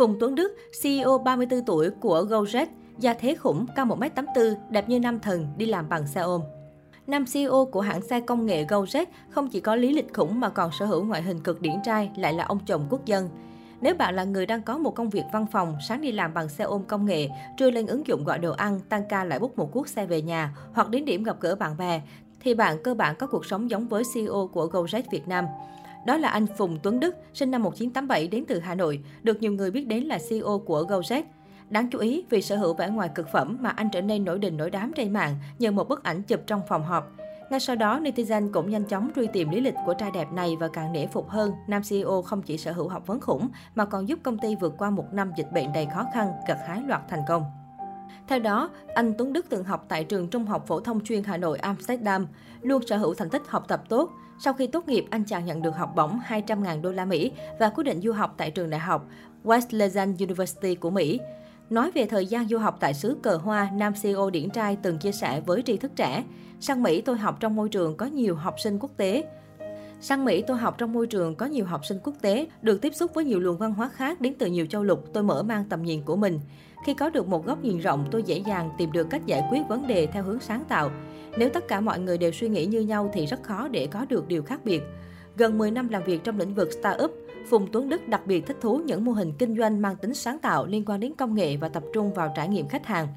Phùng Tuấn Đức, CEO 34 tuổi của GoJet, gia thế khủng, cao 1m84, đẹp như nam thần, đi làm bằng xe ôm. Nam CEO của hãng xe công nghệ GoJet không chỉ có lý lịch khủng mà còn sở hữu ngoại hình cực điển trai, lại là ông chồng quốc dân. Nếu bạn là người đang có một công việc văn phòng, sáng đi làm bằng xe ôm công nghệ, trưa lên ứng dụng gọi đồ ăn, tăng ca lại bút một cuốc xe về nhà hoặc đến điểm gặp gỡ bạn bè, thì bạn cơ bản có cuộc sống giống với CEO của GoJet Việt Nam. Đó là anh Phùng Tuấn Đức, sinh năm 1987 đến từ Hà Nội, được nhiều người biết đến là CEO của GoJet. Đáng chú ý, vì sở hữu vẻ ngoài cực phẩm mà anh trở nên nổi đình nổi đám trên mạng nhờ một bức ảnh chụp trong phòng họp. Ngay sau đó, netizen cũng nhanh chóng truy tìm lý lịch của trai đẹp này và càng nể phục hơn. Nam CEO không chỉ sở hữu học vấn khủng mà còn giúp công ty vượt qua một năm dịch bệnh đầy khó khăn, gặt hái loạt thành công. Theo đó, anh Tuấn Đức từng học tại trường Trung học phổ thông chuyên Hà Nội Amsterdam, luôn sở hữu thành tích học tập tốt. Sau khi tốt nghiệp, anh chàng nhận được học bổng 200.000 đô la Mỹ và quyết định du học tại trường đại học Wesleyan University của Mỹ. Nói về thời gian du học tại xứ cờ hoa, nam CEO điển trai từng chia sẻ với tri thức trẻ. Sang Mỹ tôi học trong môi trường có nhiều học sinh quốc tế. Sang Mỹ tôi học trong môi trường có nhiều học sinh quốc tế, được tiếp xúc với nhiều luồng văn hóa khác đến từ nhiều châu lục, tôi mở mang tầm nhìn của mình. Khi có được một góc nhìn rộng, tôi dễ dàng tìm được cách giải quyết vấn đề theo hướng sáng tạo. Nếu tất cả mọi người đều suy nghĩ như nhau thì rất khó để có được điều khác biệt. Gần 10 năm làm việc trong lĩnh vực startup, Phùng Tuấn Đức đặc biệt thích thú những mô hình kinh doanh mang tính sáng tạo liên quan đến công nghệ và tập trung vào trải nghiệm khách hàng.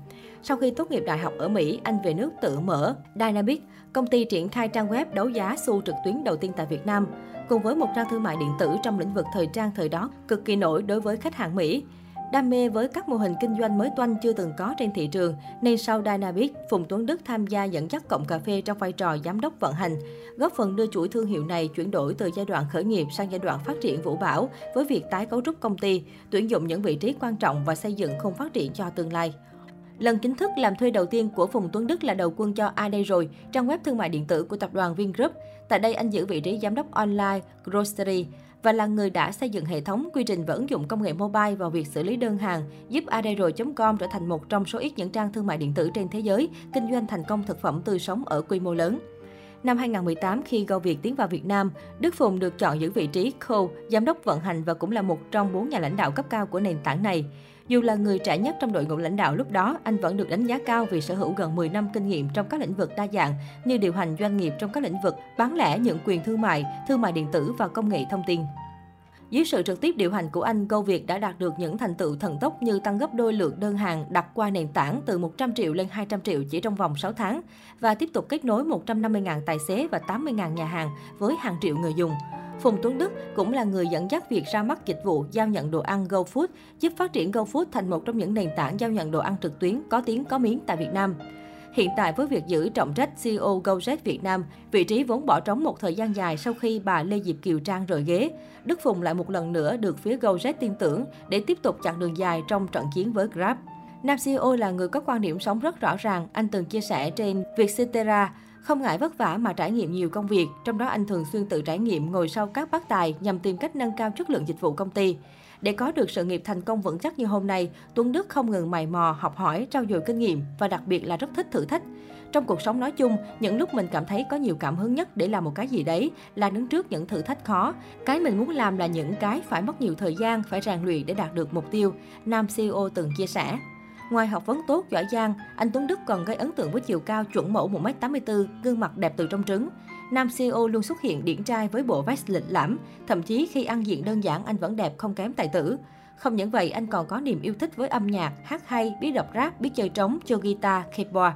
Sau khi tốt nghiệp đại học ở Mỹ, anh về nước tự mở Dynamic, công ty triển khai trang web đấu giá xu trực tuyến đầu tiên tại Việt Nam, cùng với một trang thương mại điện tử trong lĩnh vực thời trang thời đó cực kỳ nổi đối với khách hàng Mỹ. Đam mê với các mô hình kinh doanh mới toanh chưa từng có trên thị trường, nên sau Dynamic, Phùng Tuấn Đức tham gia dẫn dắt cộng cà phê trong vai trò giám đốc vận hành, góp phần đưa chuỗi thương hiệu này chuyển đổi từ giai đoạn khởi nghiệp sang giai đoạn phát triển vũ bão với việc tái cấu trúc công ty, tuyển dụng những vị trí quan trọng và xây dựng khung phát triển cho tương lai. Lần chính thức làm thuê đầu tiên của Phùng Tuấn Đức là đầu quân cho ai đây rồi, trang web thương mại điện tử của tập đoàn Vingroup. Tại đây anh giữ vị trí giám đốc online Grocery và là người đã xây dựng hệ thống, quy trình và ứng dụng công nghệ mobile vào việc xử lý đơn hàng, giúp adero.com trở thành một trong số ít những trang thương mại điện tử trên thế giới kinh doanh thành công thực phẩm tươi sống ở quy mô lớn. Năm 2018, khi Go Việt tiến vào Việt Nam, Đức Phùng được chọn giữ vị trí co giám đốc vận hành và cũng là một trong bốn nhà lãnh đạo cấp cao của nền tảng này. Dù là người trẻ nhất trong đội ngũ lãnh đạo lúc đó, anh vẫn được đánh giá cao vì sở hữu gần 10 năm kinh nghiệm trong các lĩnh vực đa dạng như điều hành doanh nghiệp trong các lĩnh vực bán lẻ, nhận quyền thương mại, thương mại điện tử và công nghệ thông tin. Dưới sự trực tiếp điều hành của anh, Go Việt đã đạt được những thành tựu thần tốc như tăng gấp đôi lượng đơn hàng đặt qua nền tảng từ 100 triệu lên 200 triệu chỉ trong vòng 6 tháng và tiếp tục kết nối 150.000 tài xế và 80.000 nhà hàng với hàng triệu người dùng. Phùng Tuấn Đức cũng là người dẫn dắt việc ra mắt dịch vụ giao nhận đồ ăn GoFood, giúp phát triển GoFood thành một trong những nền tảng giao nhận đồ ăn trực tuyến có tiếng có miếng tại Việt Nam. Hiện tại với việc giữ trọng trách CEO GoJet Việt Nam, vị trí vốn bỏ trống một thời gian dài sau khi bà Lê Diệp Kiều Trang rời ghế, Đức Phùng lại một lần nữa được phía GoJet tin tưởng để tiếp tục chặng đường dài trong trận chiến với Grab. Nam CEO là người có quan điểm sống rất rõ ràng, anh từng chia sẻ trên Vietcetera, không ngại vất vả mà trải nghiệm nhiều công việc, trong đó anh thường xuyên tự trải nghiệm ngồi sau các bác tài nhằm tìm cách nâng cao chất lượng dịch vụ công ty. Để có được sự nghiệp thành công vững chắc như hôm nay, Tuấn Đức không ngừng mày mò, học hỏi, trao dồi kinh nghiệm và đặc biệt là rất thích thử thách. Trong cuộc sống nói chung, những lúc mình cảm thấy có nhiều cảm hứng nhất để làm một cái gì đấy là đứng trước những thử thách khó. Cái mình muốn làm là những cái phải mất nhiều thời gian, phải rèn luyện để đạt được mục tiêu, Nam CEO từng chia sẻ. Ngoài học vấn tốt, giỏi giang, anh Tuấn Đức còn gây ấn tượng với chiều cao chuẩn mẫu 1m84, gương mặt đẹp từ trong trứng. Nam CEO luôn xuất hiện điển trai với bộ vest lịch lãm, thậm chí khi ăn diện đơn giản anh vẫn đẹp không kém tài tử. Không những vậy, anh còn có niềm yêu thích với âm nhạc, hát hay, biết đọc rap, biết chơi trống, chơi guitar, keyboard.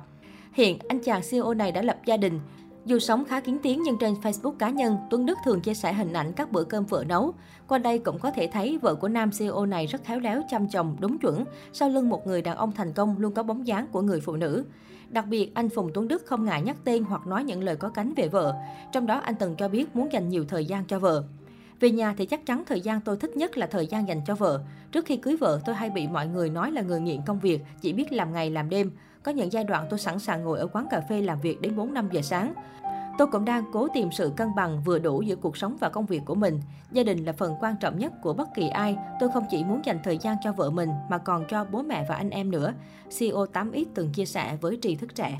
Hiện, anh chàng CEO này đã lập gia đình, dù sống khá kín tiếng nhưng trên Facebook cá nhân, Tuấn Đức thường chia sẻ hình ảnh các bữa cơm vợ nấu. Qua đây cũng có thể thấy vợ của nam CEO này rất khéo léo chăm chồng đúng chuẩn. Sau lưng một người đàn ông thành công luôn có bóng dáng của người phụ nữ. Đặc biệt, anh Phùng Tuấn Đức không ngại nhắc tên hoặc nói những lời có cánh về vợ. Trong đó anh từng cho biết muốn dành nhiều thời gian cho vợ. Về nhà thì chắc chắn thời gian tôi thích nhất là thời gian dành cho vợ. Trước khi cưới vợ, tôi hay bị mọi người nói là người nghiện công việc, chỉ biết làm ngày làm đêm. Có những giai đoạn tôi sẵn sàng ngồi ở quán cà phê làm việc đến 4-5 giờ sáng. Tôi cũng đang cố tìm sự cân bằng vừa đủ giữa cuộc sống và công việc của mình. Gia đình là phần quan trọng nhất của bất kỳ ai. Tôi không chỉ muốn dành thời gian cho vợ mình mà còn cho bố mẹ và anh em nữa. CEO 8X từng chia sẻ với tri thức trẻ.